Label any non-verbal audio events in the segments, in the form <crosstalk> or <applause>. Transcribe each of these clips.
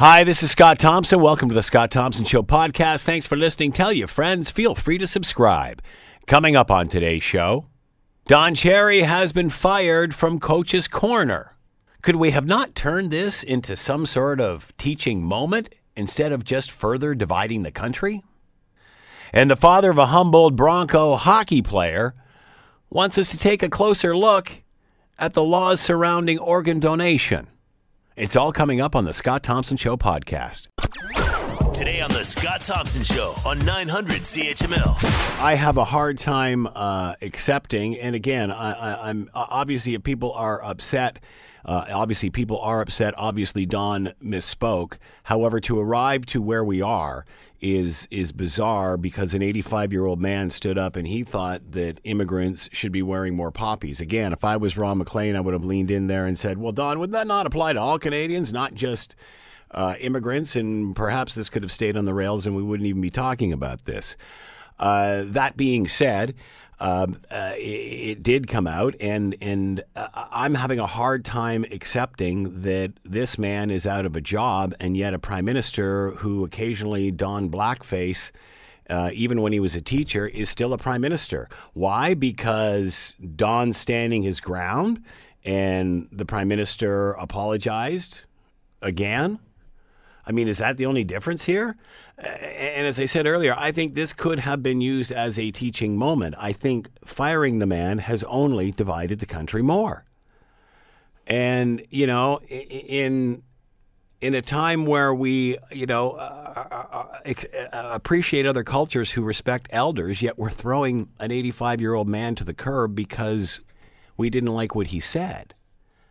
Hi, this is Scott Thompson. Welcome to the Scott Thompson Show podcast. Thanks for listening. Tell your friends. Feel free to subscribe. Coming up on today's show, Don Cherry has been fired from Coach's Corner. Could we have not turned this into some sort of teaching moment instead of just further dividing the country? And the father of a Humboldt Bronco hockey player wants us to take a closer look at the laws surrounding organ donation. It's all coming up on the Scott Thompson Show podcast. Today on the Scott Thompson Show on 900 CHML. I have a hard time uh, accepting, and again, I, am obviously if people are upset. Uh, obviously, people are upset. Obviously, Don misspoke. However, to arrive to where we are is is bizarre because an 85 year old man stood up and he thought that immigrants should be wearing more poppies. Again, if I was Ron MacLean, I would have leaned in there and said, "Well, Don, would that not apply to all Canadians, not just?" Uh, immigrants, and perhaps this could have stayed on the rails and we wouldn't even be talking about this. Uh, that being said, um, uh, it, it, did come out, and and uh, I'm having a hard time accepting that this man is out of a job, and yet a prime minister who occasionally donned blackface. Uh, even when he was a teacher, is still a prime minister. Why? Because Don's standing his ground and the prime minister apologized again. I mean, is that the only difference here? And as I said earlier, I think this could have been used as a teaching moment. I think firing the man has only divided the country more. And, you know, in in a time where we, you know, uh, uh, uh, appreciate other cultures who respect elders, yet we're throwing an 85 year old man to the curb because we didn't like what he said.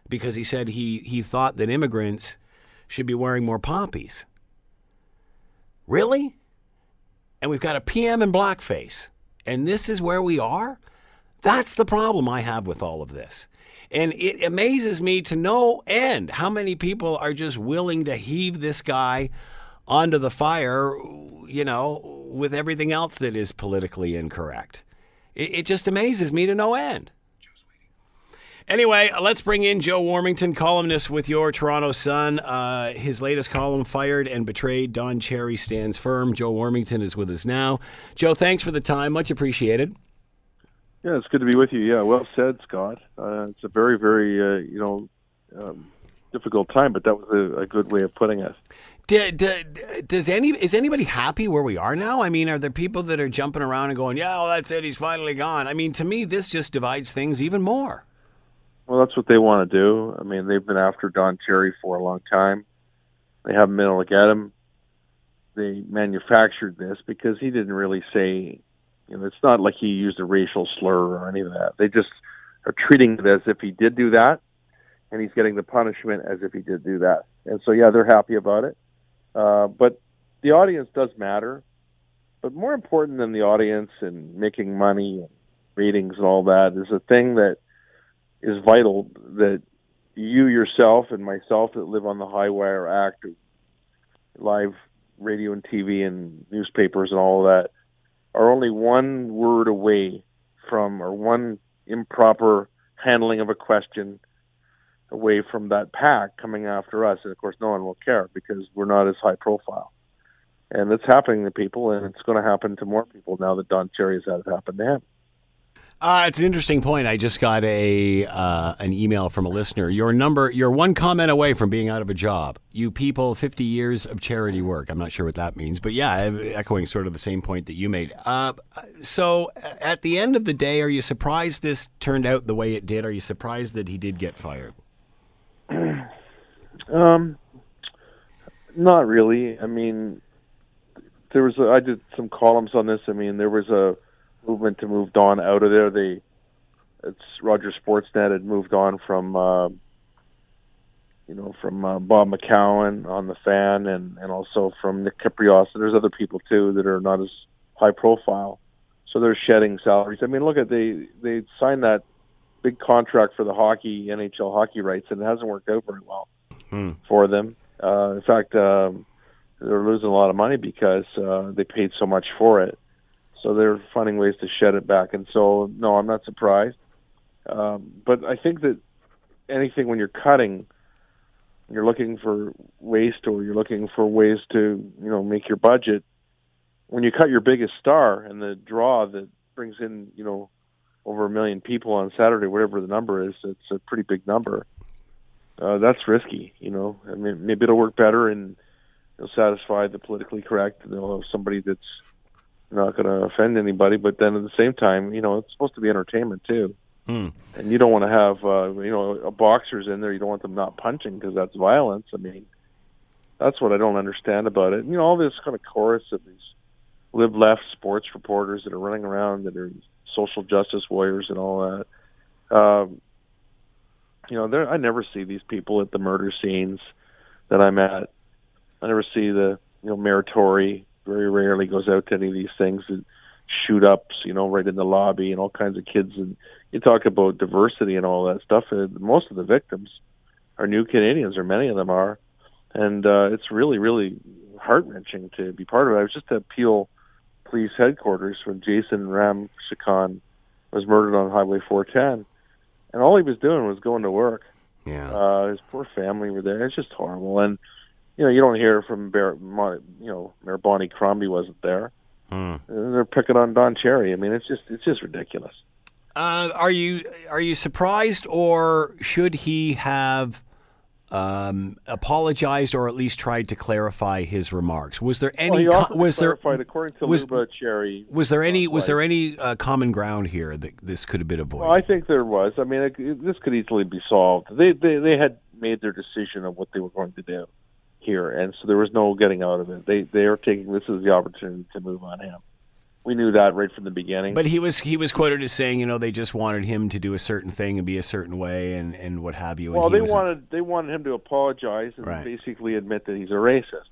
Because he said he, he thought that immigrants should be wearing more poppies. Really? And we've got a PM in blackface. And this is where we are? That's the problem I have with all of this. And it amazes me to no end how many people are just willing to heave this guy onto the fire, you know, with everything else that is politically incorrect. It, it just amazes me to no end. Anyway, let's bring in Joe Warmington, columnist with your Toronto Sun. Uh, his latest column, Fired and Betrayed, Don Cherry stands firm. Joe Warmington is with us now. Joe, thanks for the time. Much appreciated. Yeah, it's good to be with you. Yeah, well said, Scott. Uh, it's a very, very, uh, you know, um, difficult time, but that was a, a good way of putting it. does any is anybody happy where we are now? I mean, are there people that are jumping around and going, "Yeah, well, that's it. He's finally gone." I mean, to me, this just divides things even more. Well, that's what they want to do. I mean, they've been after Don Cherry for a long time. They haven't been able to get him. They manufactured this because he didn't really say, you know, it's not like he used a racial slur or any of that. They just are treating it as if he did do that, and he's getting the punishment as if he did do that. And so, yeah, they're happy about it. Uh, but the audience does matter. But more important than the audience and making money and ratings and all that is a thing that is vital that you yourself and myself that live on the high wire act live radio and TV and newspapers and all that are only one word away from or one improper handling of a question away from that pack coming after us. And of course no one will care because we're not as high profile. And it's happening to people and it's going to happen to more people now that Don Cherry has had it happen to him uh, it's an interesting point. I just got a uh, an email from a listener. Your number, you're one comment away from being out of a job. You people, 50 years of charity work. I'm not sure what that means, but yeah, echoing sort of the same point that you made. Uh, so, at the end of the day, are you surprised this turned out the way it did? Are you surprised that he did get fired? <clears throat> um, not really. I mean, there was a, I did some columns on this. I mean, there was a movement to move Don out of there. They it's Roger Sportsnet had moved on from uh, you know from uh, Bob McCown on the fan and and also from Nick Kypreos. And there's other people too that are not as high profile. So they're shedding salaries. I mean, look at they they signed that big contract for the hockey NHL hockey rights, and it hasn't worked out very well hmm. for them. Uh, in fact, um, they're losing a lot of money because uh, they paid so much for it. So they're finding ways to shed it back. And so, no, I'm not surprised. Um, but I think that anything when you're cutting, you're looking for waste or you're looking for ways to you know make your budget when you cut your biggest star and the draw that brings in you know over a million people on Saturday, whatever the number is, it's a pretty big number. Uh, that's risky, you know. I mean, maybe it'll work better and it'll satisfy the politically correct. And they'll have somebody that's not going to offend anybody, but then at the same time, you know, it's supposed to be entertainment too. Hmm. And you don't want to have, uh, you know, a boxers in there. You don't want them not punching because that's violence. I mean, that's what I don't understand about it. You know, all this kind of chorus of these live left sports reporters that are running around that are social justice warriors and all that. Um, you know, there I never see these people at the murder scenes that I'm at. I never see the you know Mayor Tory very rarely goes out to any of these things and shoot ups, you know, right in the lobby and all kinds of kids. And you talk about diversity and all that stuff. And most of the victims are new Canadians, or many of them are, and uh, it's really, really heart wrenching to be part of it. I was just at Peel Police Headquarters when Jason Ramchakan was murdered on Highway 410, and all he was doing was going to work. Yeah. Uh, his poor family were there. It's just horrible, and you know you don't hear from Bear, you know Mayor Bonnie Crombie wasn't there. Hmm. They're picking on Don Cherry. I mean, it's just it's just ridiculous. Uh, are you are you surprised, or should he have um, apologized, or at least tried to clarify his remarks? Was there Well, any? he was there clarified, according to was- Luba Cherry. was there any was there any uh, common ground here that this could have been avoided? Well, I think there was. I mean, it, it- this could easily be solved. They, they they had made their decision of what they were going to do here, and so there was no getting out of it. They they are taking this as the opportunity to move on him. We knew that right from the beginning. But he was he was quoted as saying, you know, they just wanted him to do a certain thing and be a certain way and, and what have you. and well, he they wanted they wanted him to apologize and Right. basically admit that he's a racist,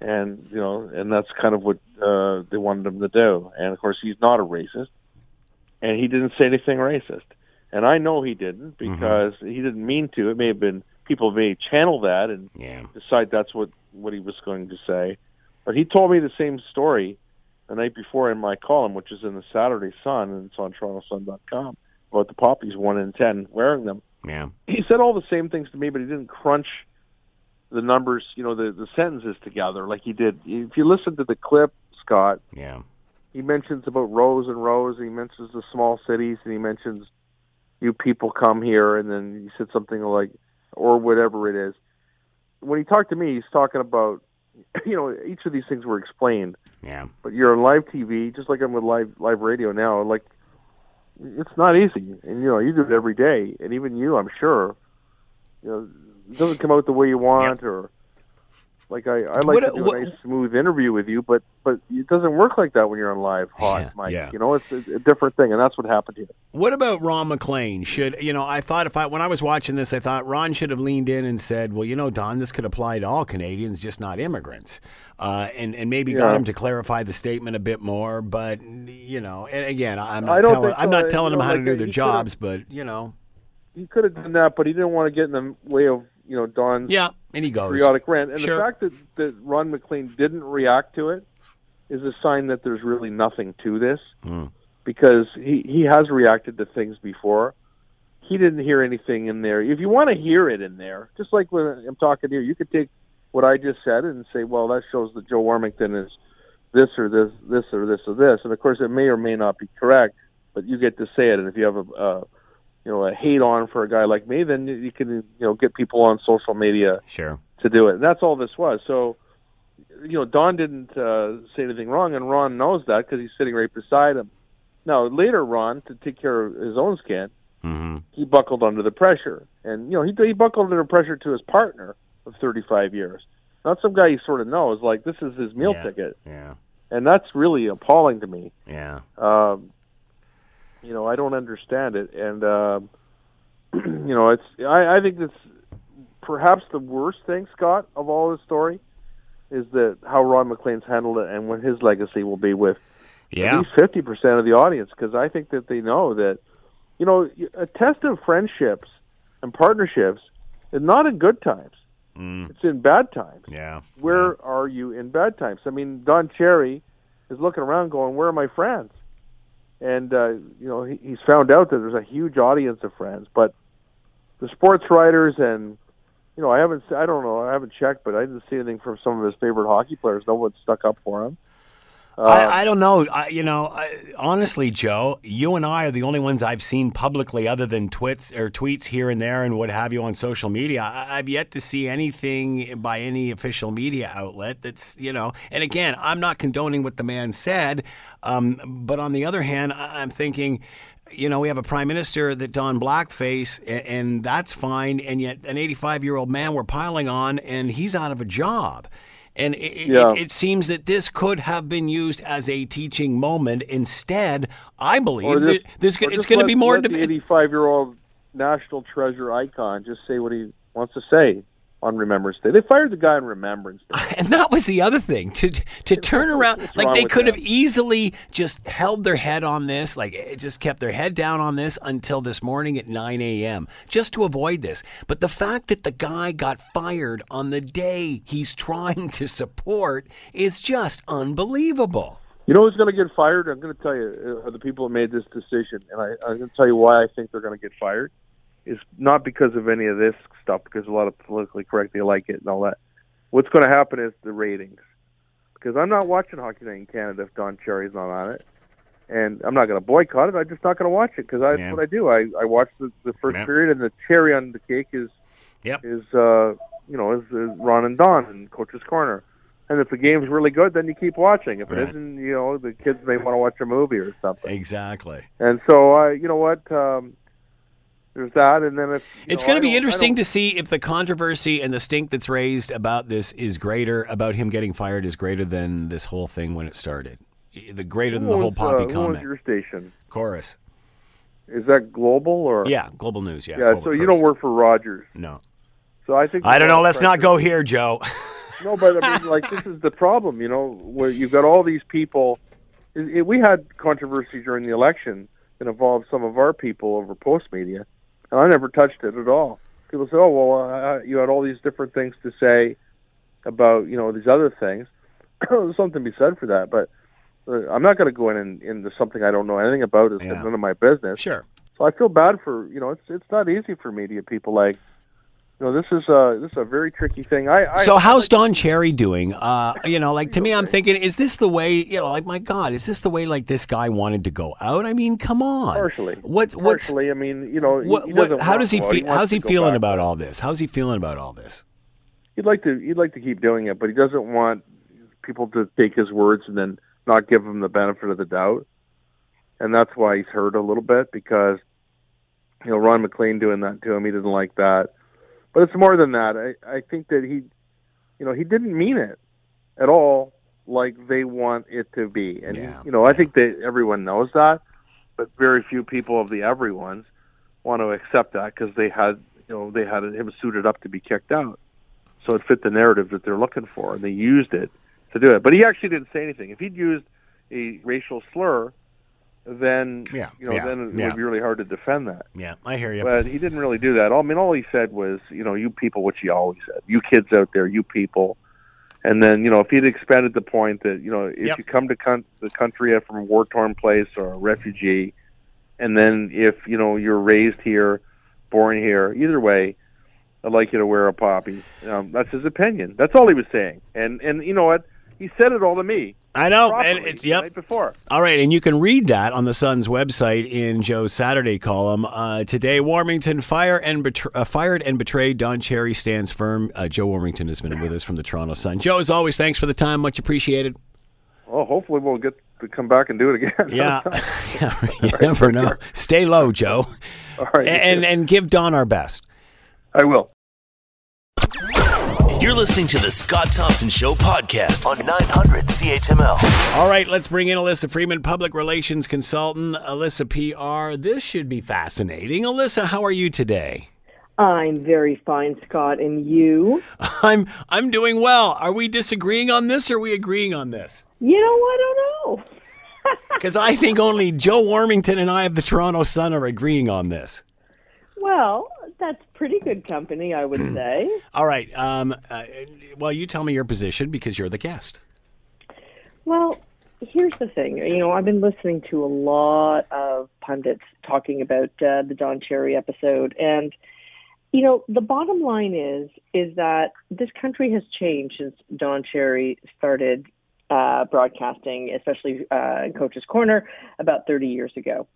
and you know, and that's kind of what uh, they wanted him to do. And of course, he's not a racist, and he didn't say anything racist. And I know he didn't Mm-hmm. because he didn't mean to. It may have been people may channel that and Yeah. decide that's what what he was going to say. But he told me the same story the night before in my column, which is in the Saturday Sun and it's on TorontoSun.com about the poppies one in ten wearing them. Yeah. He said all the same things to me, but he didn't crunch the numbers, you know, the the sentences together like he did. If you listen to the clip, Scott, Yeah. he mentions about rows and rows. He mentions the small cities, and he mentions you people come here, and then he said something like, or whatever it is. When he talked to me, he's talking about, <clears throat> you know, each of these things were explained. Yeah. But you're on live TV, just like I'm with live live radio now. Like, it's not easy, and you know, you do it every day, and even you, I'm sure, you know, it doesn't come out the way you want, or like I, I like What- to do what- a nice smooth interview with you, but but it doesn't work like that when you're on live hot, Yeah, Mike. yeah. You know, it's a, a different thing, and that's what happened here. What about Ron MacLean? Should you know? I thought if I when I was watching this, I thought Ron should have leaned in and said, "Well, you know, Don, this could apply to all Canadians, just not immigrants," uh, and and maybe got him to clarify the statement a bit more. But you know, and again, I'm I not telling think I'm not telling them know, how to do uh, their jobs, but you know, He could have done that, but he didn't want to get in the way of you know Don's yeah, and he goes. periodic rant. And Sure. the fact that, that Ron MacLean didn't react to it is a sign that there's really nothing to this Hmm. because he, he has reacted to things before. He didn't hear anything in there. If you want to hear it in there, just like when I'm talking here, you could take what I just said and say, well, that shows that Joe Warmington is this or this, this or this or this. And of course, it may or may not be correct, but you get to say it. And if you have a, uh, you know, a hate on for a guy like me, then you can, you know, get people on social media Sure. to do it. And that's all this was. So, you know, Don didn't uh, say anything wrong, and Ron knows that because he's sitting right beside him. Now, later, Ron, to take care of his own skin, hmm he buckled under the pressure, and you know, he he buckled under pressure to his partner of 35 years, not some guy he sort of knows. Like this is his meal Yeah. ticket, Yeah. and that's really appalling to me. Yeah. Um, you know, I don't understand it, and um, <clears throat> you know, it's I, I think that's perhaps the worst thing, Scott, of all this story, is that how Ron MacLean's handled it and what his legacy will be with at least fifty percent of the audience, because I think that they know that, you know, a test of friendships and partnerships is not in good times; Mm. it's in bad times Yeah. where are you in bad times? I mean, Don Cherry is looking around, going, "Where are my friends?" And uh, you know, he, he's found out that there's a huge audience of friends, but the sports writers and you know, I haven't. I don't know. I haven't checked, but I didn't see anything from some of his favorite hockey players. No one stuck up for him. Um, I, I, don't know. I, you know, I, honestly, Joe, you and I are the only ones I've seen publicly, other than tweets or tweets here and there and what have you on social media. I, have yet to see anything by any official media outlet that's you know. And again, I'm not condoning what the man said, um, but on the other hand, I'm thinking you know, we have a prime minister that donned blackface, and, and that's fine. And yet, an 85 year old man we're piling on, and he's out of a job. And it, yeah. it, it, seems that this could have been used as a teaching moment. Instead, I believe just, there's, it's going to be more. Let the 85 year old national treasure icon just say what he wants to say on Remembrance Day. They fired the guy on Remembrance Day. <laughs> And that was the other thing to to turn around like they could that? have easily just held their head on this, like eh, just kept their head down on this until this morning at 9 a.m. just to avoid this. But the fact that the guy got fired on the day he's <laughs> trying to support is just unbelievable. You know who's going to get fired? I'm going to tell you uh, are the people that made this decision, and I, I'm going to tell you why I think they're going to get fired is not because of any of this stuff, because a lot of politically correct they like it and all that. What's going to happen is the ratings, because I'm not watching Hockey Night in Canada if Don Cherry's not on it, and I'm not going to boycott it. I'm just not going to watch it because that's yeah. what I do. I I watch the, the first yeah. period, and the cherry on the cake is yep. is uh you know is, is Ron and Don and Coach's Corner. And if the game's really good, then you keep watching. If it right. not you know, the kids may want to watch a movie or something. Exactly. And so, uh, you know what? Um, there's that, and then if it's going to be interesting to see if the controversy and the stink that's raised about this is greater about him getting fired is greater than this whole thing when it started. The greater than the whole poppy uh, comment. your station? Corus. Is that global or? Yeah, global news. Yeah. Yeah. So you don't work for Rogers. No. So I think I don't know. Let's not go here, Joe. no, but I mean, <laughs> like this is the problem. You know, where you've got all these people. It, it, we had controversy during the election that involved some of our people over Postmedia and I never touched it at all. People say, "Oh, well, uh, you had all these different things to say about you know these other things." <clears throat> There's something to be said for that, but uh, I'm not going to go in and, into something I don't know anything about. It's yeah. none of my business. Sure. So I feel bad for you know it's it's not easy for media people like no, this is a this is a very tricky thing. I, I so how's Don Cherry doing? Uh, you know, like to me, I'm thinking, is this the way? You know, like my God, is this the way like this guy wanted to go out? I mean, come on. Partially. What? What's, Partially. I mean, you know, what, he what, how does he feel? How's he feeling about all this? How's he feeling about all this? He'd like to. He'd like to keep doing it, but he doesn't want people to take his words and then not give him the benefit of the doubt. And that's why he's hurt a little bit because you know Ron MacLean doing that to him. He didn't like that but it's more than that. I, I think that he, you know, he didn't mean it at all like they want it to be. And, yeah. you know, I think that everyone knows that, but very few people of the everyone's want to accept that because they had, you know, they had him suited up to be kicked out. So it fit the narrative that they're looking for, and they used it to do it. But he actually didn't say anything. If he'd used a racial slur, then yeah, you know yeah, then it yeah. would be really hard to defend that. Yeah, I hear you. But he didn't really do that. I mean, all he said was, you know, you people, which he always said, you kids out there, you people. And then, you know, if he'd expanded the point that, you know, if yep. you come to con- the country from a war-torn place or a refugee, and then if, you know, you're raised here, born here, either way, I'd like you to wear a poppy. Um, that's his opinion. That's all he was saying. And, and you know what? He said it all to me. I know, and it's yep. before. All right, and you can read that on the Sun's website in Joe's Saturday column uh, today. Warmington fire and betray, uh, fired and betrayed. Don Cherry stands firm. Uh, Joe Warmington has been with us from the Toronto Sun. Joe, as always, thanks for the time. Much appreciated. Well, hopefully we'll get to come back and do it again. yeah, <laughs> yeah <laughs> you never know. Stay low, Joe. All right, and and give Don our best. I will. You're listening to the Scott Thompson Show podcast on 900 CHML. All right, let's bring in Alyssa Freeman, public relations consultant. Alyssa PR. This should be fascinating. Alyssa, how are you today? I'm very fine, Scott, and you? <laughs> I'm I'm doing well. Are we disagreeing on this or are we agreeing on this? You know, I don't know. <laughs> Because I think only Joe Warmington and I of the Toronto Sun are agreeing on this. Well, that's pretty good company, I would say. All right. Um, uh, well, you tell me your position because you're the guest. Well, here's the thing. You know, I've been listening to a lot of pundits talking about uh, the Don Cherry episode, and You know, the bottom line is is that this country has changed since Don Cherry started uh, broadcasting, especially uh, in Coach's Corner, about 30 years ago.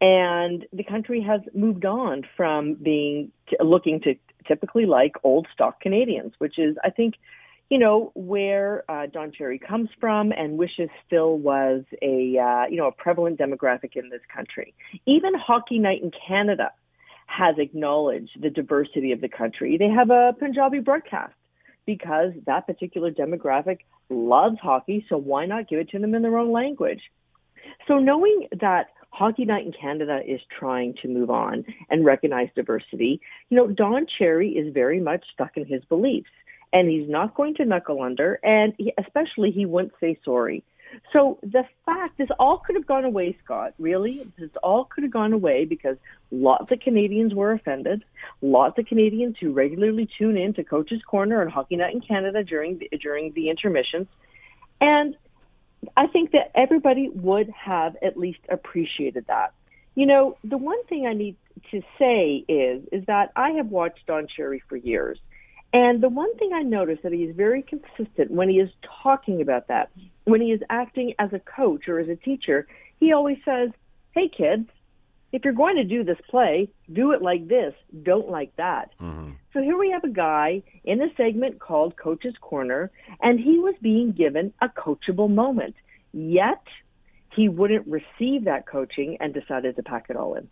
And the country has moved on from being looking to typically like old stock Canadians, which is, I think, you know, where uh, Don Cherry comes from and wishes still was a, uh, you know, a prevalent demographic in this country. Even Hockey Night in Canada has acknowledged the diversity of the country. They have a Punjabi broadcast because that particular demographic loves hockey, so why not give it to them in their own language? So knowing that Hockey Night in Canada is trying to move on and recognize diversity, you know, Don Cherry is very much stuck in his beliefs and he's not going to knuckle under and he, especially he wouldn't say sorry. So the fact this all could have gone away, Scott, really, this all could have gone away because lots of Canadians were offended. Lots of Canadians who regularly tune in to Coach's Corner and Hockey Night in Canada during the, during the intermissions. And I think that everybody would have at least appreciated that. You know, the one thing I need to say is is that I have watched Don Cherry for years. And the one thing I notice that he is very consistent when he is talking about that, when he is acting as a coach or as a teacher, he always says, "Hey kids, if you're going to do this play, do it like this, don't like that." Mm-hmm. So here we have a guy in a segment called Coach's Corner, and he was being given a coachable moment. Yet he wouldn't receive that coaching and decided to pack it all in.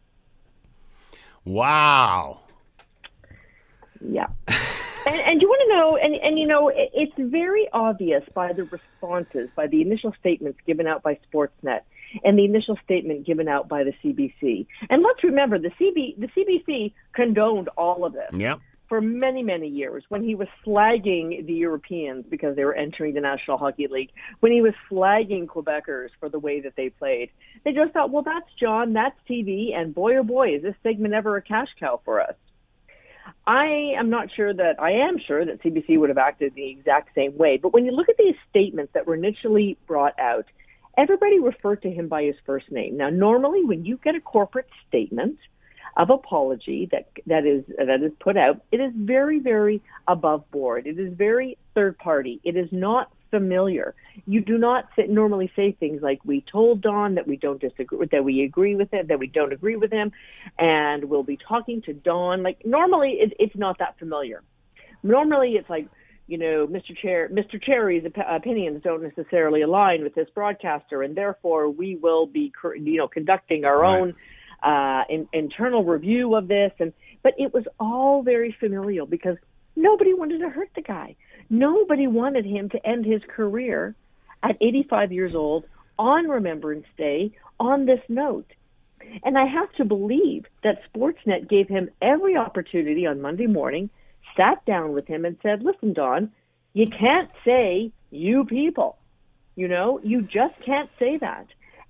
Wow. Yeah. and, and you want to know, and, and you know, it, it's very obvious by the responses, by the initial statements given out by Sportsnet and the initial statement given out by the CBC. And let's remember, the CB, the CBC condoned all of this. Yep. For many, many years, when he was slagging the Europeans because they were entering the National Hockey League, when he was slagging Quebecers for the way that they played, they just thought, well, that's John, that's TV, and boy, oh boy, is this segment ever a cash cow for us. I am not sure that I am sure that CBC would have acted the exact same way. But when you look at these statements that were initially brought out, everybody referred to him by his first name. Now, normally when you get a corporate statement of apology that that is that is put out, it is very very above board. It is very third party. It is not familiar. You do not sit, normally say things like "We told Don that we don't disagree, that we agree with him, that we don't agree with him, and we'll be talking to Don." Like normally, it, it's not that familiar. Normally, it's like you know, Mr. Chair, Mr. Cherry's op- opinions don't necessarily align with this broadcaster, and therefore we will be, you know, conducting our Right. own uh, in, internal review of this. And but it was all very familial because nobody wanted to hurt the guy. Nobody wanted him to end his career at 85 years old on Remembrance Day on this note. And I have to believe that Sportsnet gave him every opportunity on Monday morning, sat down with him and said, listen, Don, you can't say you people. You know, you just can't say that.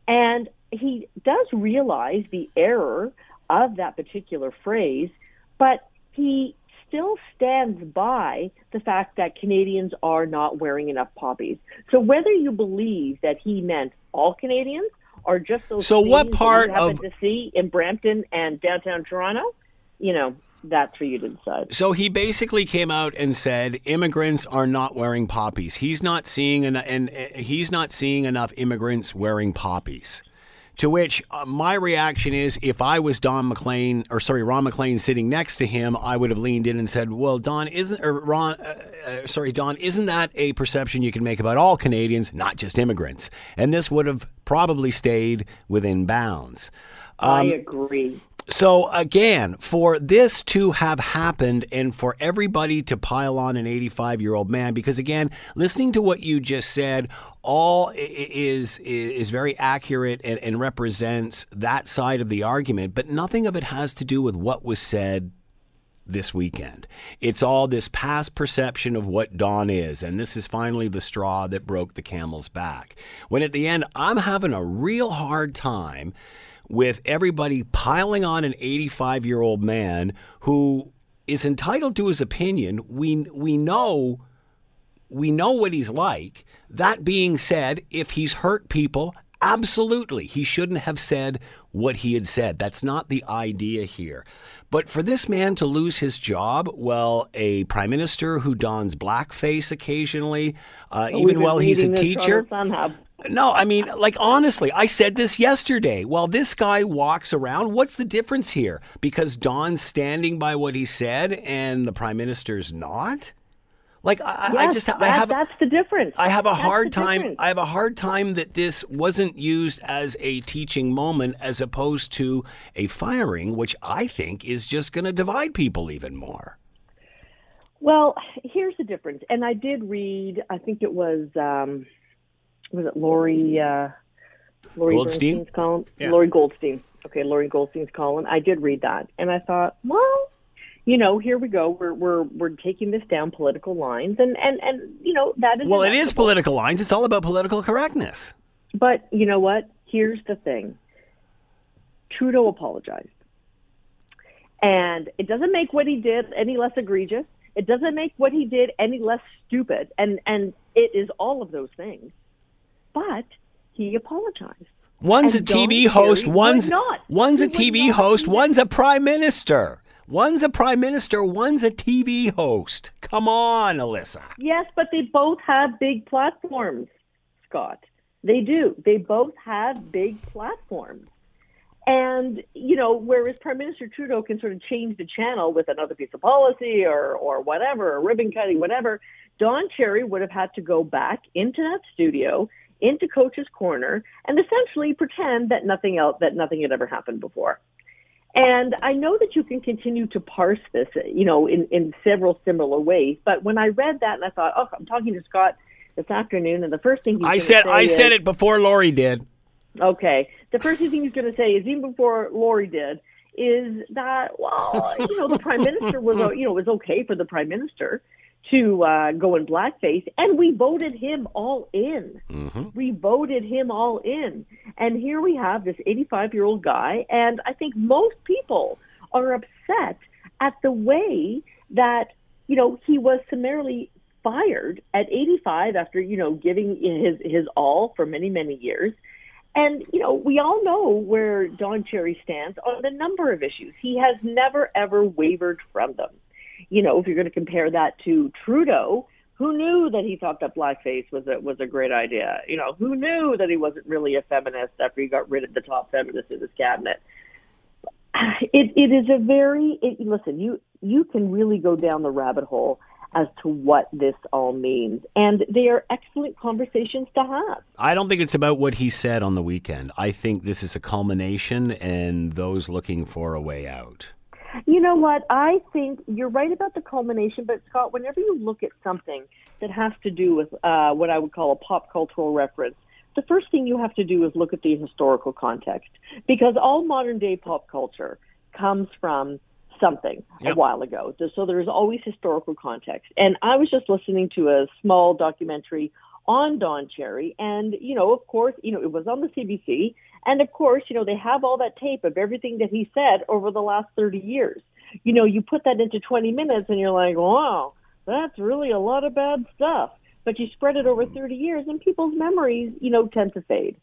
And he does realize the error of that particular phrase, but he still stands by the fact that Canadians are not wearing enough poppies. So whether you believe that he meant all Canadians or just those So what part of- to see in Brampton and downtown Toronto, you know, that's for you to decide. So he basically came out and said immigrants are not wearing poppies. He's not seeing en- and uh, he's not seeing enough immigrants wearing poppies. To which uh, my reaction is, if I was Don McLean or sorry Ron MacLean sitting next to him, I would have leaned in and said, "Well, Don isn't or Ron, uh, uh, sorry Don, isn't that a perception you can make about all Canadians, not just immigrants?" And this would have probably stayed within bounds. I agree. So again, for this to have happened and for everybody to pile on an 85 year old man, because again, listening to what you just said, all is is very accurate and, and represents that side of the argument, but nothing of it has to do with what was said this weekend. It's all this past perception of what Don is, and this is finally the straw that broke the camel's back. When at the end, I'm having a real hard time with everybody piling on an 85 year old man who is entitled to his opinion. We we know we know what he's like. That being said, if he's hurt people, absolutely, he shouldn't have said what he had said. That's not the idea here. But for this man to lose his job, well, a prime minister who dons blackface occasionally, uh, even while he's a reading this on teacher. The Sun Hub. No, I mean, like, honestly, I said this yesterday. While this guy walks around, what's the difference here? Because Don's standing by what he said and the prime minister's not? Like, I, I Yes, just, I have. that's the difference. I have a That's hard time. difference. I have a hard time that this wasn't used as a teaching moment as opposed to a firing, which I think is just going to divide people even more. Well, here's the difference. And I did read. I think it was um, was it Lorrie uh, Lorrie Goldstein? Bernstein's column? Yeah. Lorrie Goldstein. Okay, Lorrie Goldstein's column. I did read that, and I thought, well, you know, here we go. We're we're we're taking this down political lines, and and and you know that is Well, it is political lines. It's all about political correctness. But you know what? Here's the thing. Trudeau apologized. And it doesn't make what he did any less egregious. It doesn't make what he did any less stupid. And and it is all of those things. But he apologized. One's And a TV host. One's one's He a TV host. One's a prime minister. One's a prime minister. One's a TV host. Come on, Alyssa. Yes, but they both have big platforms, Scott. They do. They both have big platforms. And, you know, whereas Prime Minister Trudeau can sort of change the channel with another piece of policy or, or whatever, or ribbon cutting, whatever, Don Cherry would have had to go back into that studio, into Coach's Corner, and essentially pretend that nothing else, that nothing had ever happened before. And I know that you can continue to parse this, you know, in, in several similar ways. But when I read that and I thought, oh, I'm talking to Scott this afternoon, and the first thing he's I said I is, said it before Lorrie did. Okay, the first thing he's going to say is even before Lorrie did is that well, you know, the prime minister was <laughs> you know it was okay for the prime minister to uh, go in blackface, and we voted him all in. We voted him all in, and here we have this 85 year old guy, and I think most people are upset at the way that you know he was summarily fired at 85 after you know giving his his all for many many years. And, you know, we all know where Don Cherry stands on a number of issues. He has never, ever wavered from them. You know, if you're going to compare that to Trudeau, who knew that he thought that blackface was a, was a great idea? You know, who knew that he wasn't really a feminist after he got rid of the top feminist in his cabinet? It, it is a very, it, listen, you, you can really go down the rabbit hole as to what this all means. And they are excellent conversations to have. I don't think it's about what he said on the weekend. I think this is a culmination and those looking for a way out. You know what? I think you're right about the culmination, but Scott, whenever you look at something that has to do with uh, what I would call a pop cultural reference, the first thing you have to do is look at the historical context because all modern day pop culture comes from something Yep. a while ago. So there's always historical context. And I was just listening to a small documentary on Don Cherry, and you know, of course, you know, it was on the CBC, and of course, you know, they have all that tape of everything that he said over the last 30 years. You know, you put that into 20 minutes, and you're like, wow, that's really a lot of bad stuff. But you spread it over 30 years, and people's memories, you know, tend to fade.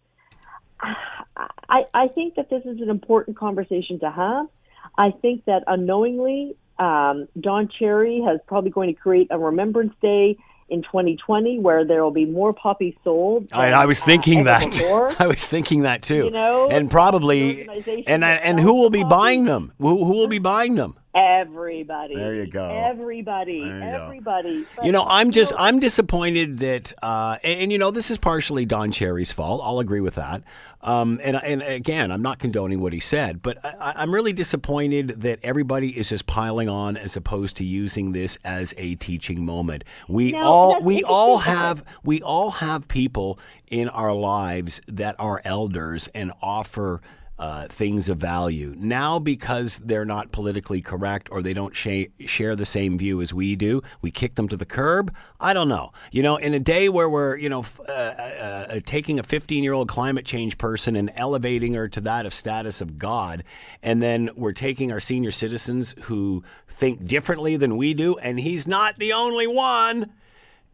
I, I think that this is an important conversation to have. I think that unknowingly, um, Don Cherry has probably going to create a Remembrance Day in 2020 where there will be more poppies sold. I, I was uh, thinking ever that. before. <laughs> I was thinking that too. You know, and probably, and and who will be buying them? Who, who will be buying them? Everybody. There you go. Everybody. There you go. Everybody. But, You know, I'm just I'm disappointed that, uh, and, and, you know, this is partially Don Cherry's fault. I'll agree with that. Um, and and again, I'm not condoning what he said, but I, I'm really disappointed that everybody is just piling on as opposed to using this as a teaching moment. We Now, all we all have we all have people in our lives that are elders and offer uh, things of value. Now, because they're not politically correct or they don't sh- share the same view as we do, we kick them to the curb. I don't know. You know, in a day where we're, you know, f- uh, uh, uh, taking a 15 year old climate change person and elevating her to that of status of God, and then we're taking our senior citizens who think differently than we do, and he's not the only one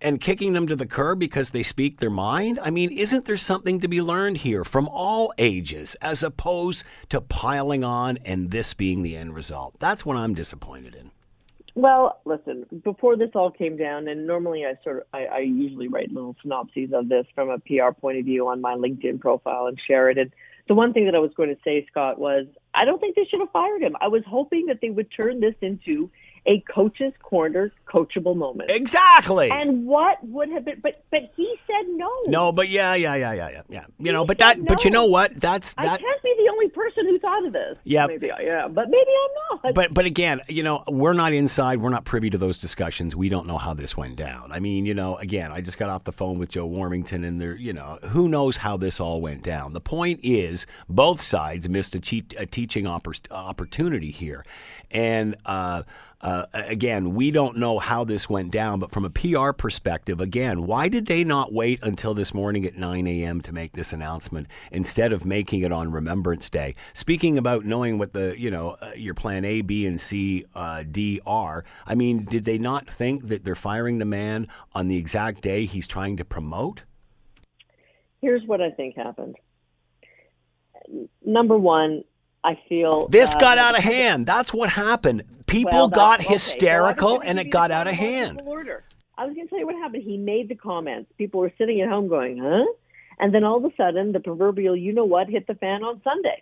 and kicking them to the curb because they speak their mind? I mean, isn't there something to be learned here from all ages as opposed to piling on and this being the end result? That's what I'm disappointed in. Well, listen, before this all came down, and normally I sort of, I, I usually write little synopses of this from a PR point of view on my LinkedIn profile and share it. And the one thing that I was going to say, Scott, was I don't think they should have fired him. I was hoping that they would turn this into a coach's corner coachable moment. Exactly. And what would have been but but he said no. No, but yeah, yeah, yeah, yeah, yeah. Yeah. You know, but that but you know what? That's I that can't be the only person who thought of this. Yeah. Maybe I am, but maybe I'm not. but but again, you know, we're not inside. We're not privy to those discussions. We don't know how this went down. I mean, you know, again, I just got off the phone with Joe Warmington, and there, you know, who knows how this all went down. The point is, both sides missed a, cheat, a teaching oppor- opportunity here, and. Uh, uh, again, we don't know how this went down, but from a PR perspective, again, why did they not wait until this morning at 9 a.m. to make this announcement instead of making it on Remembrance Day? Speaking about knowing what the, you know, uh, your plan A, B, and C, uh, D are, I mean, did they not think that they're firing the man on the exact day he's trying to promote? Here's what I think happened. Number one, I feel this that- got out of hand. That's what happened. People Well, got okay. hysterical Well, and it got out of hand. Order. I was going to tell you what happened. He made the comments. People were sitting at home going, huh? And then all of a sudden, the proverbial you know what hit the fan on Sunday.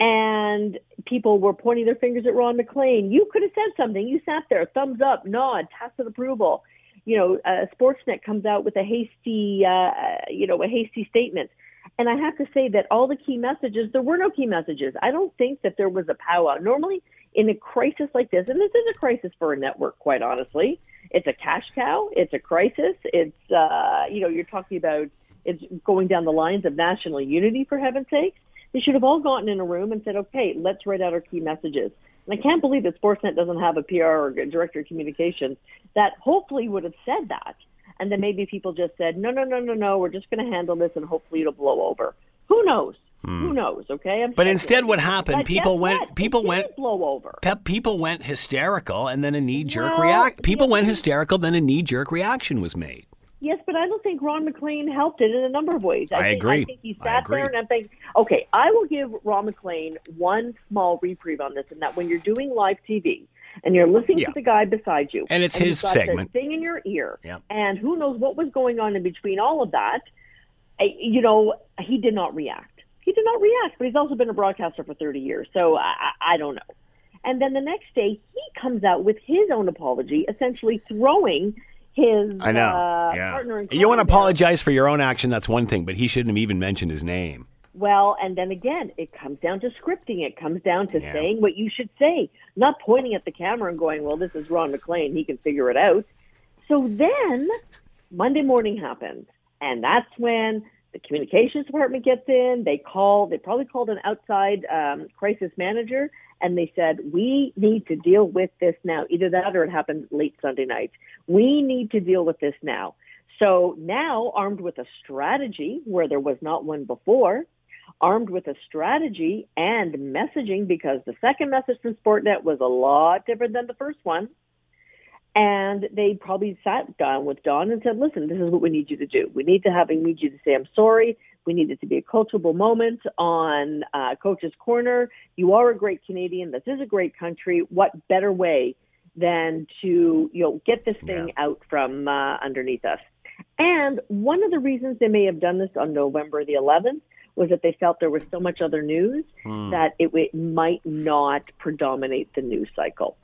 And people were pointing their fingers at Ron MacLean. You could have said something. You sat there, thumbs up, nod, tacit approval. You know, uh, Sportsnet comes out with a hasty, uh, you know, a hasty statement. And I have to say that all the key messages, there were no key messages. I don't think that there was a powwow. Normally, in a crisis like this, and this is a crisis for a network, quite honestly, it's a cash cow, it's a crisis. It's, uh, you know, you're talking about it's going down the lines of national unity, for heaven's sakes. They should have all gotten in a room and said, okay, let's write out our key messages. And I can't believe that Sportsnet doesn't have a PR or a director of communications that hopefully would have said that. And then maybe people just said, no, no, no, no, no, we're just going to handle this and hopefully it'll blow over. Who knows? Who knows? Okay. I'm Hmm. But instead, what happened? But people went. what? People went. blow over. Pep, people went hysterical, and then a knee jerk Well, react. People yeah. went hysterical, then a knee jerk reaction was made. Yes, but I don't think Ron MacLean helped it in a number of ways. I think, agree. I think he sat there and I'm thinking, okay, I will give Ron MacLean one small reprieve on this, and that when you're doing live TV and you're listening Yeah. to the guy beside you, And it's you've his segment. thing in your ear, Yep. and who knows what was going on in between all of that. I- You know, he did not react. He did not react, but he's also been a broadcaster for 30 years, so I, I don't know. And then the next day, he comes out with his own apology, essentially throwing his I know. uh, yeah. partner in You want to apologize for your own action? That's one thing, but he shouldn't have even mentioned his name. Well, and then again, it comes down to scripting. It comes down to Yeah. saying what you should say, not pointing at the camera and going, "Well, this is Ron MacLean. He can figure it out." So then, Monday morning happens, and that's when the communications department gets in. They call. They probably called an outside um, crisis manager, and they said, "We need to deal with this now. Either that, or it happened late Sunday night. We need to deal with this now." So now, armed with a strategy where there was not one before, armed with a strategy and messaging because the second message from Sportsnet was a lot different than the first one. And they probably sat down with Don and said, listen, this is what we need you to do. We need to have, we need you to say, I'm sorry. We need it to be a coachable moment on uh, Coach's Corner. You are a great Canadian. This is a great country. What better way than to, you know, get this thing out from uh, underneath us? And one of the reasons they may have done this on November the 11th was that they felt there was so much other news that it, it might not predominate the news cycle.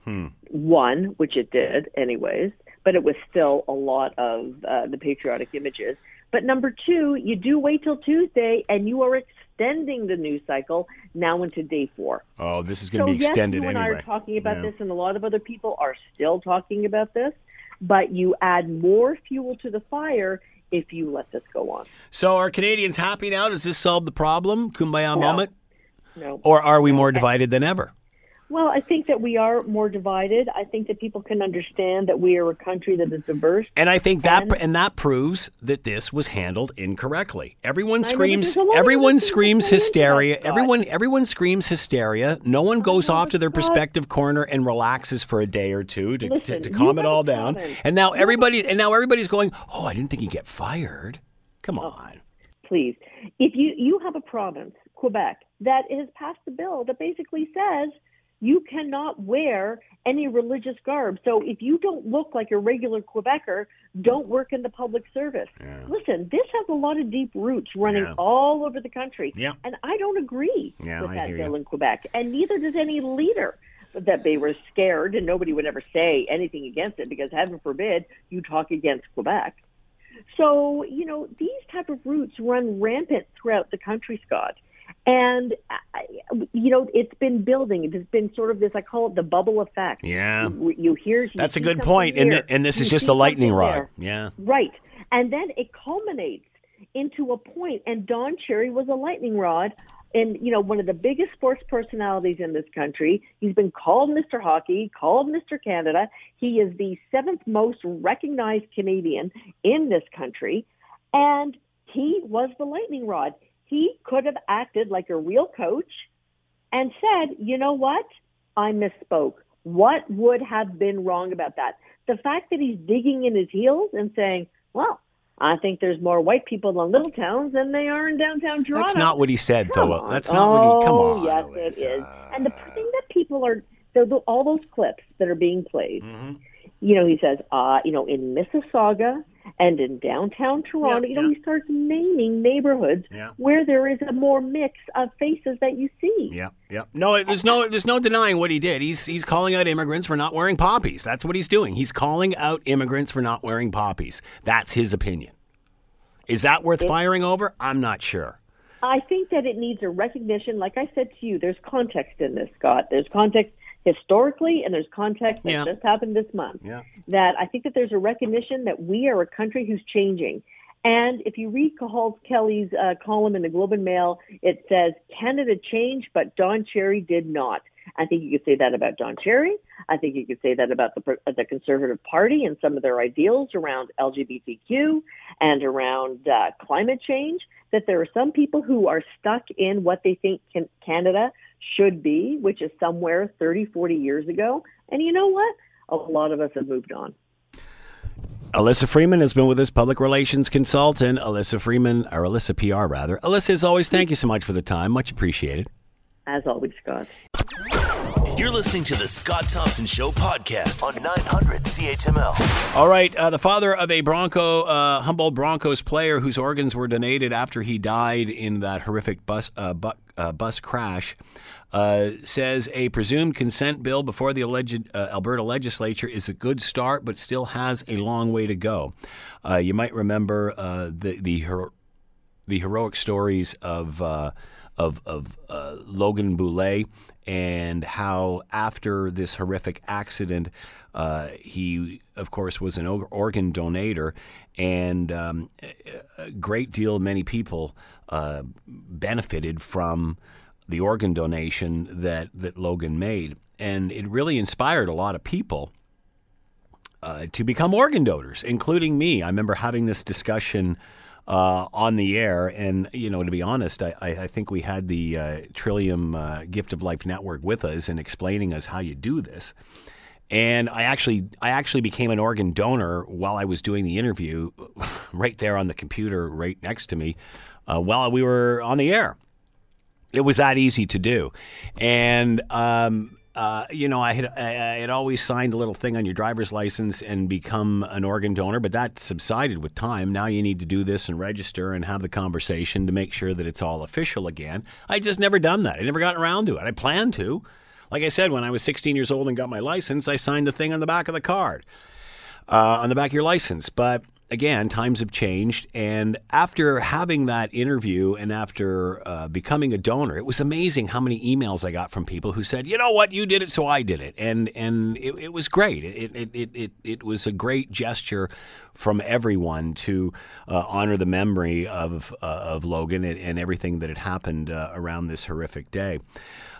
One, which it did anyways, but it was still a lot of uh, the patriotic images. But number two, you do wait till Tuesday and you are extending the news cycle now into day four. Oh, this is going So to be extended yes, you and anyway. I are talking about Yeah. this, and a lot of other people are still talking about this. But you add more fuel to the fire if you let this go on. So, are Canadians happy now? Does this solve the problem? Kumbaya No. moment? No, Or are we more divided than ever? Well, I think that we are more divided. I think that people can understand that we are a country that is diverse. And I think that And- and that proves that this was handled incorrectly. Everyone I know, but screams everyone screams that play into that, hysteria. Everyone everyone screams hysteria. No one goes off to their prospective corner and relaxes for a day or two to, to, Listen, to you calm it all down. province. And now You have a- everybody and now everybody's going, "Oh, I didn't think he'd get fired." Come oh, on. please. If you you have a province, Quebec, that has passed a bill that basically says you cannot wear any religious garb. So if you don't look like a regular Quebecer, don't work in the public service. Listen, this has a lot of deep roots running Yeah. all over the country. Yeah. And I don't agree Yeah, with I that bill you. in Quebec. And neither does any leader. That they were scared and nobody would ever say anything against it because heaven forbid you talk against Quebec. So, you know, these type of roots run rampant throughout the country, Scott. And, uh, you know, it's been building. It's been sort of this, I call it the bubble effect. Yeah. You, you hear. you That's a good point. And here, th- and this is just a lightning rod. Yeah. Right. And then it culminates into a point, and Don Cherry was a lightning rod. And, you know, one of the biggest sports personalities in this country. He's been called Mr. Hockey, called Mr. Canada. He is the seventh most recognized Canadian in this country. And he was the lightning rod. He could have acted like a real coach and said, you know what? I misspoke. What would have been wrong about that? The fact that he's digging in his heels and saying, well, I think there's more white people in little towns than they are in downtown Toronto. That's not what he said, Come though. on. That's not what he. Come Oh, on. yes, Alyssa. it is. And the thing that people are, all those clips that are being played, Mm-hmm. you know, he says, uh, you know, in Mississauga and in downtown Toronto, Yeah, you know, yeah. he starts naming neighborhoods Yeah. where there is a more mix of faces that you see. Yeah, yeah. No, there's no, there's no denying what he did. He's he's calling out immigrants for not wearing poppies. That's what he's doing. He's calling out immigrants for not wearing poppies. That's his opinion. Is that worth firing over? I'm not sure. I think that it needs a recognition. Like I said to you, there's context in this, Scott. There's context historically, and there's context that Yeah. just happened this month. Yeah. That I think that there's a recognition that we are a country who's changing. And if you read Cathal Kelly's uh, column in the Globe and Mail, it says Canada changed, but Don Cherry did not. I think you could say that about Don Cherry. I think you could say that about the the Conservative Party and some of their ideals around LGBTQ and around uh, climate change. That there are some people who are stuck in what they think can, Canada should be, which is somewhere 30, 40 years ago. And you know what? A lot of us have moved on. Alyssa Freeman has been with us, public relations consultant. Alyssa Freeman, or Alyssa PR rather. Alyssa, as always, thank you so much for the time. Much appreciated. As always, Scott. You're listening to the Scott Thompson Show podcast on 900 CHML. All right, uh, the father of a Bronco, uh, Humboldt Broncos player whose organs were donated after he died in that horrific bus uh, bu- uh, bus crash, uh, says a presumed consent bill before the alleged uh, Alberta legislature is a good start, but still has a long way to go. Uh, you might remember uh, the the hero- the heroic stories of uh, of, of uh, Logan Boulet and how after this horrific accident, uh, he of course was an organ donator, and um, a- a great deal, many people uh, benefited from the organ donation that that Logan made, and it really inspired a lot of people uh, to become organ donors, including me. I remember having this discussion uh, on the air, and you know, to be honest, I, I, think we had the uh, Trillium uh, Gift of Life Network with us and explaining us how you do this. And I actually, I actually became an organ donor while I was doing the interview, <laughs> right there on the computer, right next to me, uh, while we were on the air. It was that easy to do, and um, uh, you know, I had I had always signed a little thing on your driver's license and become an organ donor, but that subsided with time. Now you need to do this and register and have the conversation to make sure that it's all official again. I just never done that. I never gotten around to it. I planned to. Like I said, when I was 16 years old and got my license, I signed the thing on the back of the card uh, on the back of your license. But again, times have changed. And after having that interview and after uh, becoming a donor, it was amazing how many emails I got from people who said, "You know what? You did it, so I did it," and and it, it was great. It, it it it it was a great gesture from everyone to uh, honor the memory of uh, of Logan and, and everything that had happened uh, around this horrific day.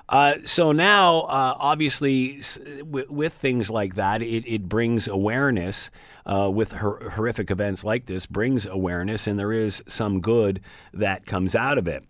Uh, so now, uh, obviously, s- w- with things like that, it, it brings awareness. Uh, with hor- horrific events like this, brings awareness, and there is some good that comes out of it.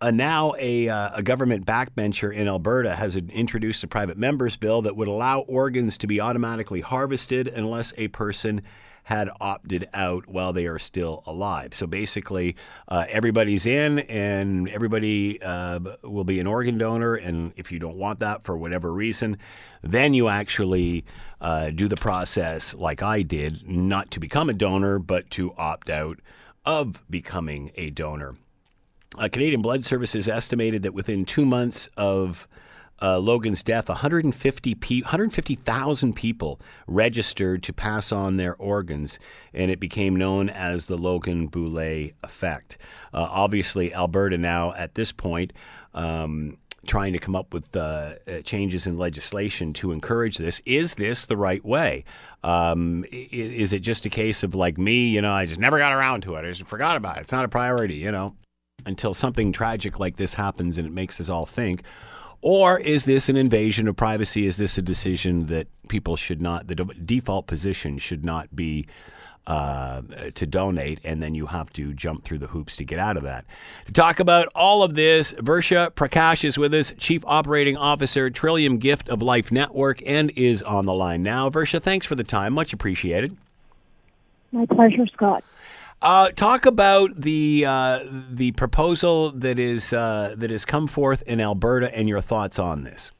Uh, now, a, uh, a government backbencher in Alberta has introduced a private members bill that would allow organs to be automatically harvested unless a person had opted out while they are still alive. So basically, uh, everybody's in, and everybody uh, will be an organ donor. And if you don't want that for whatever reason, then you actually uh, do the process like I did, not to become a donor, but to opt out of becoming a donor. Uh, Canadian Blood Services estimated that within two months of uh, Logan's death, 150 pe- 150,000 people registered to pass on their organs, and it became known as the Logan Boulet effect. Uh, obviously, Alberta now at this point. Um, trying to come up with uh, uh, changes in legislation to encourage this. Is this the right way? Um, is it just a case of like me, you know, I just never got around to it. I just forgot about it. It's not a priority, you know, until something tragic like this happens and it makes us all think. Or is this an invasion of privacy? Is this a decision that people should not, the default position should not be uh, to donate, and then you have to jump through the hoops to get out of that. To talk about all of this, Versha Prakash is with us, Chief Operating Officer, Trillium Gift of Life Network, and is on the line now. Versha, thanks for the time. Much appreciated. My pleasure, Scott. Uh, talk about the uh, the proposal that is uh, that has come forth in Alberta and your thoughts on this.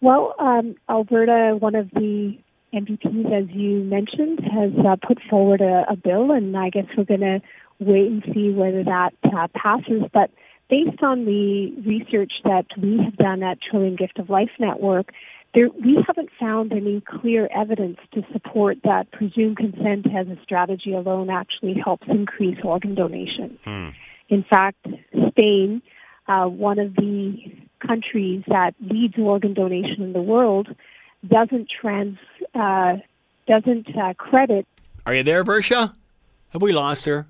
Well, um, Alberta, one of the MPPs, as you mentioned, has uh, put forward a, a bill, and I guess we're going to wait and see whether that uh, passes. But based on the research that we have done at Trillium Gift of Life Network, there, we haven't found any clear evidence to support that presumed consent as a strategy alone actually helps increase organ donation. In fact, Spain, uh, one of the countries that leads organ donation in the world, doesn't trans uh, doesn't uh, credit. Are you there, Versha? Have we lost her?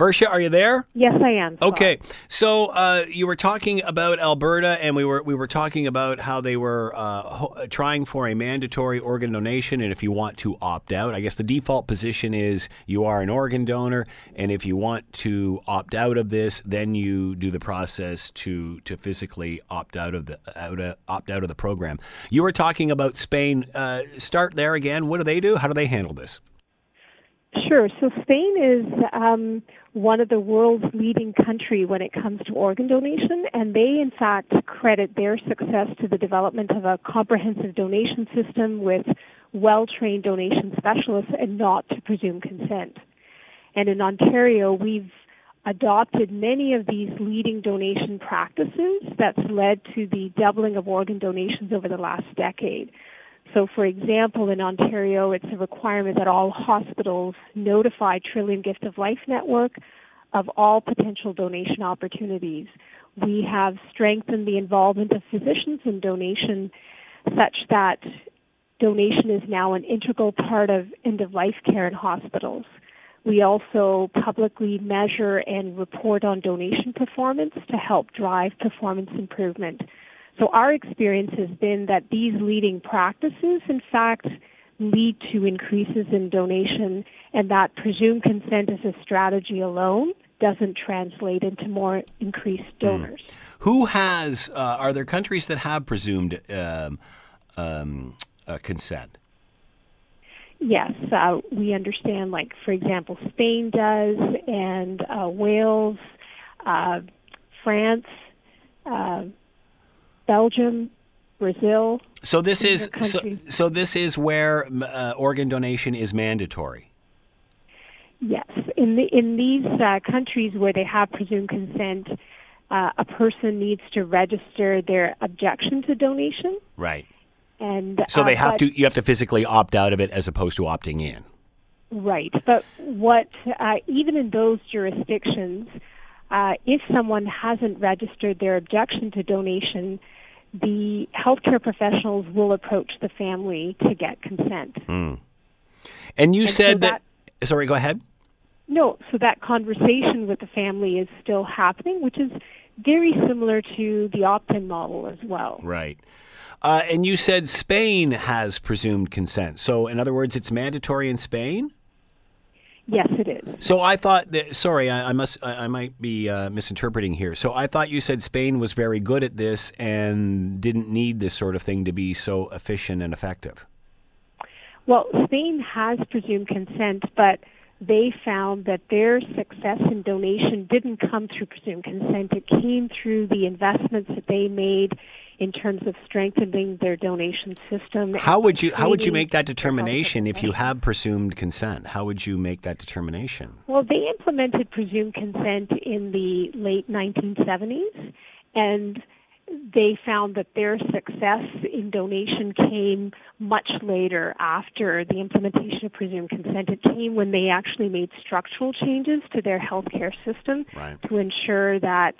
Versha, are you there? Yes, I am. Okay, so uh, you were talking about Alberta, and we were we were talking about how they were uh, ho- trying for a mandatory organ donation, and if you want to opt out, I guess the default position is you are an organ donor, and if you want to opt out of this, then you do the process to to physically opt out of the out of, opt out of the program. You were talking about Spain. Uh, start there again. What do they do? How do they handle this? Sure. So Spain is um, one of the world's leading country when it comes to organ donation, and they in fact credit their success to the development of a comprehensive donation system with well-trained donation specialists and not to presume consent. And in Ontario, we've adopted many of these leading donation practices that's led to the doubling of organ donations over the last decade. So, for example, in Ontario, it's a requirement that all hospitals notify Trillium Gift of Life Network of all potential donation opportunities. We have strengthened the involvement of physicians in donation such that donation is now an integral part of end of life care in hospitals. We also publicly measure and report on donation performance to help drive performance improvement. So our experience has been that these leading practices, in fact, lead to increases in donation, and that presumed consent as a strategy alone doesn't translate into more increased donors. Who has? Uh, are there countries that have presumed um, um, uh, consent? Yes, uh, we understand, like, for example, Spain does, and uh, Wales, uh, France, uh, Belgium, Brazil. So this is so, so. This is where uh, organ donation is mandatory. Yes, in the in these uh, countries where they have presumed consent, uh, a person needs to register their objection to donation, Right. and So uh, they have but- to. You have to physically opt out of it as opposed to opting in. Right, but what uh, even in those jurisdictions, uh, if someone hasn't registered their objection to donation, the healthcare professionals will approach the family to get consent. Hmm. And you And so said that, Sorry, go ahead. No, so that conversation with the family is still happening, which is very similar to the opt-in model as well. Right. Uh, and you said Spain has presumed consent. So, in other words, it's mandatory in Spain. Yes, it is. So I thought that. Sorry, I, I must. I, I might be uh, misinterpreting here. So I thought you said Spain was very good at this and didn't need this sort of thing to be so efficient and effective. Well, Spain has presumed consent, but they found that their success in donation didn't come through presumed consent. It came through the investments that they made in terms of strengthening their donation system. How would you how would you make that determination if you have presumed consent? How would you make that determination? Well, they implemented presumed consent in the late 1970s, and they found that their success in donation came much later after the implementation of presumed consent. It came when they actually made structural changes to their healthcare system Right. to ensure that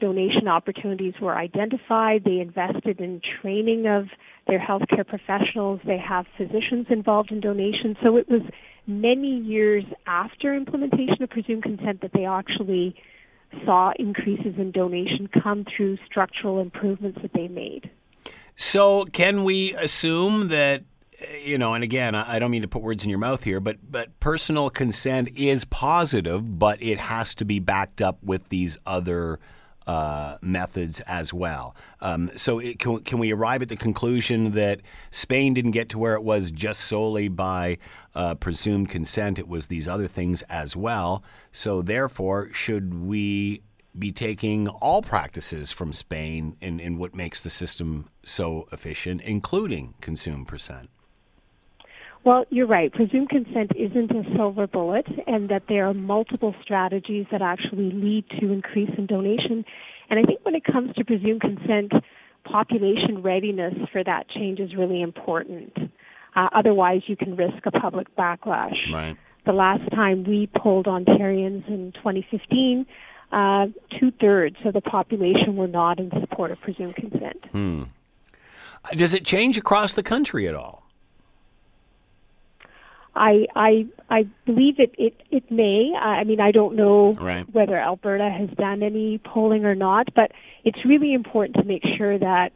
donation opportunities were identified. They invested in training of their healthcare professionals. They have physicians involved in donation. So it was many years after implementation of presumed consent that they actually saw increases in donation come through structural improvements that they made. So can we assume that uh, you know? And again, I don't mean to put words in your mouth here, but but personal consent is positive, but it has to be backed up with these other. Uh, methods as well. Um, so, it, can, can we arrive at the conclusion that Spain didn't get to where it was just solely by uh, presumed consent? It was these other things as well. So, therefore, should we be taking all practices from Spain in, in what makes the system so efficient, including consume percent. Well, you're right. Presumed consent isn't a silver bullet, and that there are multiple strategies that actually lead to increase in donation. And I think when it comes to presumed consent, population readiness for that change is really important. Uh, otherwise, you can risk a public backlash. Right. The last time we polled Ontarians in 2015, uh, two thirds of the population were not in support of presumed consent. Hmm. Does it change across the country at all? I I I believe it it it may. I mean, I don't know Right. whether Alberta has done any polling or not, but it's really important to make sure that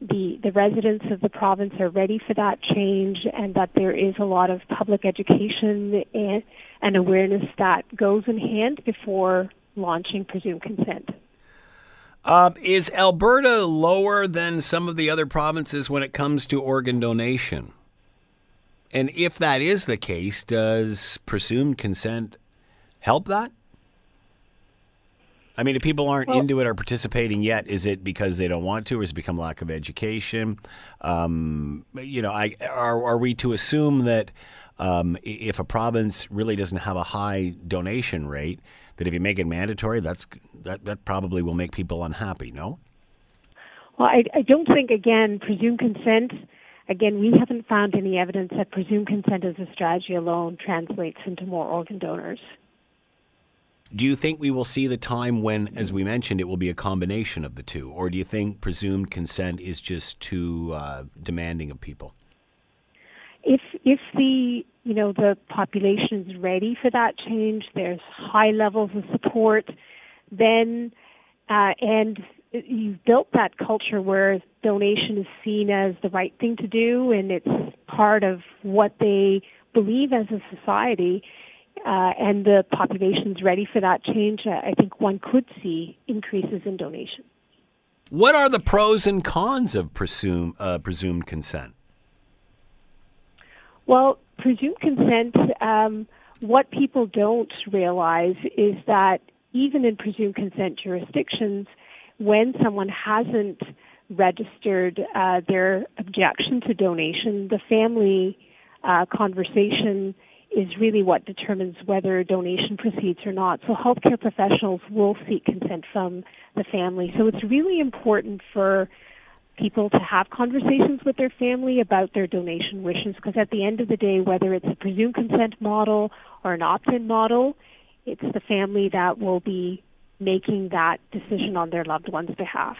the the residents of the province are ready for that change, and that there is a lot of public education and and awareness that goes in hand before launching presumed consent. Um, is Alberta lower than some of the other provinces when it comes to organ donation? And if that is the case, does presumed consent help that? I mean, if people aren't Well- into it or participating yet, is it because they don't want to, or has it become lack of education? Um, you know, I, are, are we to assume that um, if a province really doesn't have a high donation rate, that if you make it mandatory, that's that, that probably will make people unhappy? No. Well, I, I don't think, again, presumed consent, again, we haven't found any evidence that presumed consent as a strategy alone translates into more organ donors. Do you think we will see the time when, as we mentioned, it will be a combination of the two, or do you think presumed consent is just too uh, demanding of people? If if the you know the population is ready for that change, there's high levels of support, then uh, and you've built that culture where donation is seen as the right thing to do, and it's part of what they believe as a society. Uh, and the population's ready for that change. I think one could see increases in donation. What are the pros and cons of presume, uh, presumed consent? Well, presumed consent, um, what people don't realize is that even in presumed consent jurisdictions, when someone hasn't registered uh, their objection to donation, the family uh, conversation is really what determines whether donation proceeds or not. So healthcare professionals will seek consent from the family. So it's really important for people to have conversations with their family about their donation wishes because at the end of the day, whether it's a presumed consent model or an opt in model, it's the family that will be making that decision on their loved one's behalf.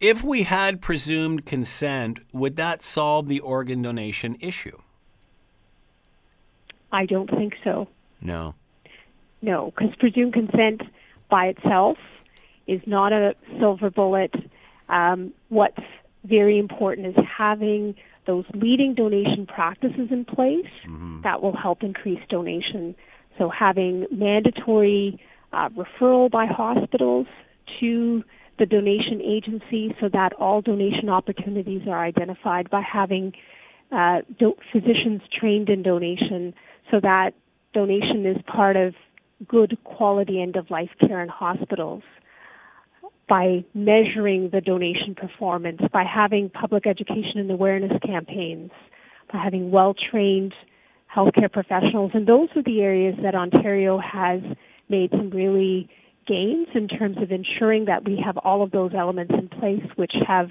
If we had presumed consent, would that solve the organ donation issue? I don't think so. No. No, because presumed consent by itself is not a silver bullet. Um, what's very important is having those leading donation practices in place mm-hmm. that will help increase donation. So having mandatory uh, referral by hospitals to the donation agency so that all donation opportunities are identified by having uh, do- physicians trained in donation so that donation is part of good quality end of life care in hospitals by measuring the donation performance, by having public education and awareness campaigns, by having well trained healthcare professionals. And those are the areas that Ontario has made some really gains in terms of ensuring that we have all of those elements in place, which have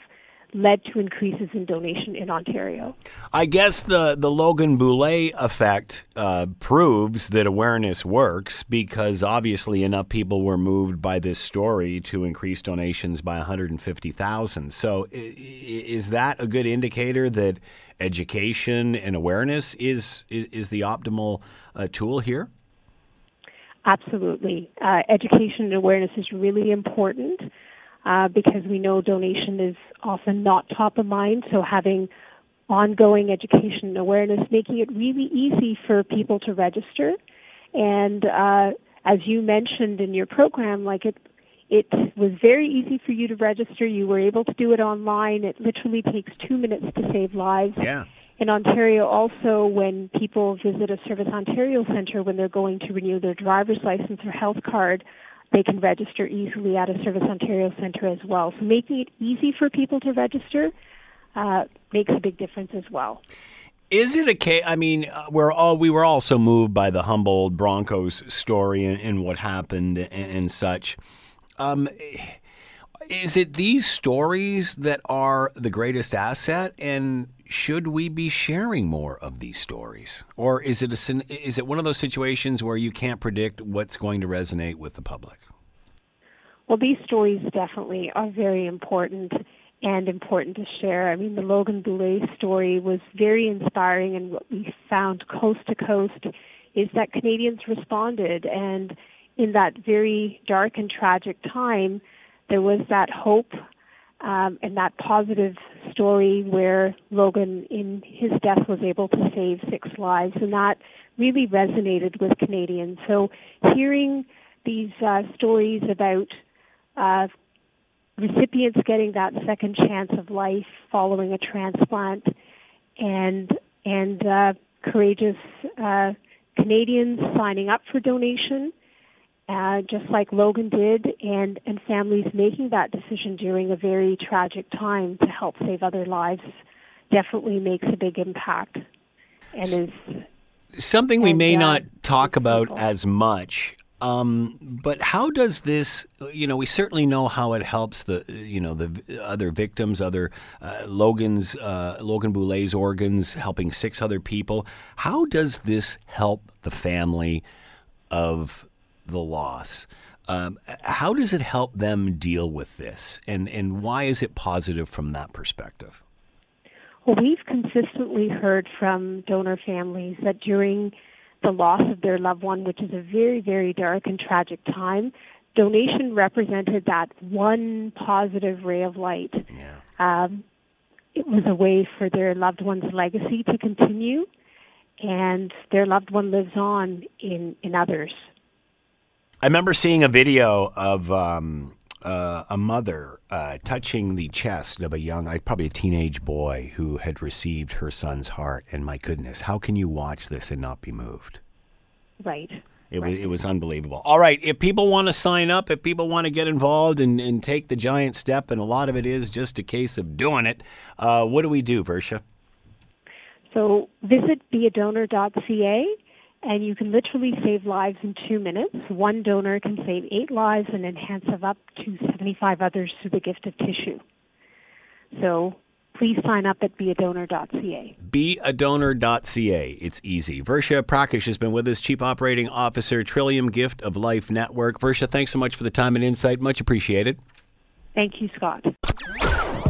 led to increases in donation in Ontario. I guess the, the Logan Boulet effect uh, proves that awareness works because obviously enough people were moved by this story to increase donations by 150,000. So is that a good indicator that education and awareness is, is, is the optimal uh, tool here? Absolutely. Uh, education and awareness is really important uh, because we know donation is often not top of mind. So having ongoing education and awareness, making it really easy for people to register. And uh, as you mentioned in your program, like it, it was very easy for you to register. You were able to do it online. It literally takes two minutes to save lives. Yeah. In Ontario, also, when people visit a Service Ontario Centre when they're going to renew their driver's license or health card, they can register easily at a Service Ontario Centre as well. So making it easy for people to register uh, makes a big difference as well. Is it a case? I mean, uh, we're all we were also moved by the Humboldt Broncos story and, and what happened and, and such. Um, is it these stories that are the greatest asset, and should we be sharing more of these stories, or is it a is it one of those situations where you can't predict what's going to resonate with the public? Well, these stories definitely are very important and important to share. I mean, the Logan Boulet story was very inspiring, and what we found coast to coast is that Canadians responded, and in that very dark and tragic time, there was that hope um, and that positive story where Logan, in his death, was able to save six lives, and that really resonated with Canadians. So, hearing these uh, stories about uh, recipients getting that second chance of life following a transplant, and and uh, courageous uh, Canadians signing up for donation uh, just like Logan did, and, and families making that decision during a very tragic time to help save other lives definitely makes a big impact and is something we may not talk about people. as much. Um, but how does this? You know, we certainly know how it helps the you know the other victims, other uh, Logan's uh, Logan Boulet's organs, helping six other people. How does this help the family of the loss. Um, how does it help them deal with this, and and why is it positive from that perspective? Well, we've consistently heard from donor families that during the loss of their loved one, which is a very, very dark and tragic time, donation represented that one positive ray of light. Yeah. Um, it was a way for their loved one's legacy to continue, and their loved one lives on in, in others. I remember seeing a video of um, uh, a mother uh, touching the chest of a young, probably a teenage boy who had received her son's heart. And my goodness, how can you watch this and not be moved? Right. It, right. was, it was unbelievable. All right, if people want to sign up, if people want to get involved and, and take the giant step, and a lot of it is just a case of doing it, uh, what do we do, Versha? So visit beadonor.ca and you can literally save lives in two minutes. One donor can save eight lives and enhance of up to 75 others through the gift of tissue. So please sign up at beadonor.ca. Beadonor.ca. It's easy. Versha Prakash has been with us, Chief Operating Officer, Trillium Gift of Life Network. Versha, thanks so much for the time and insight. Much appreciated. Thank you, Scott.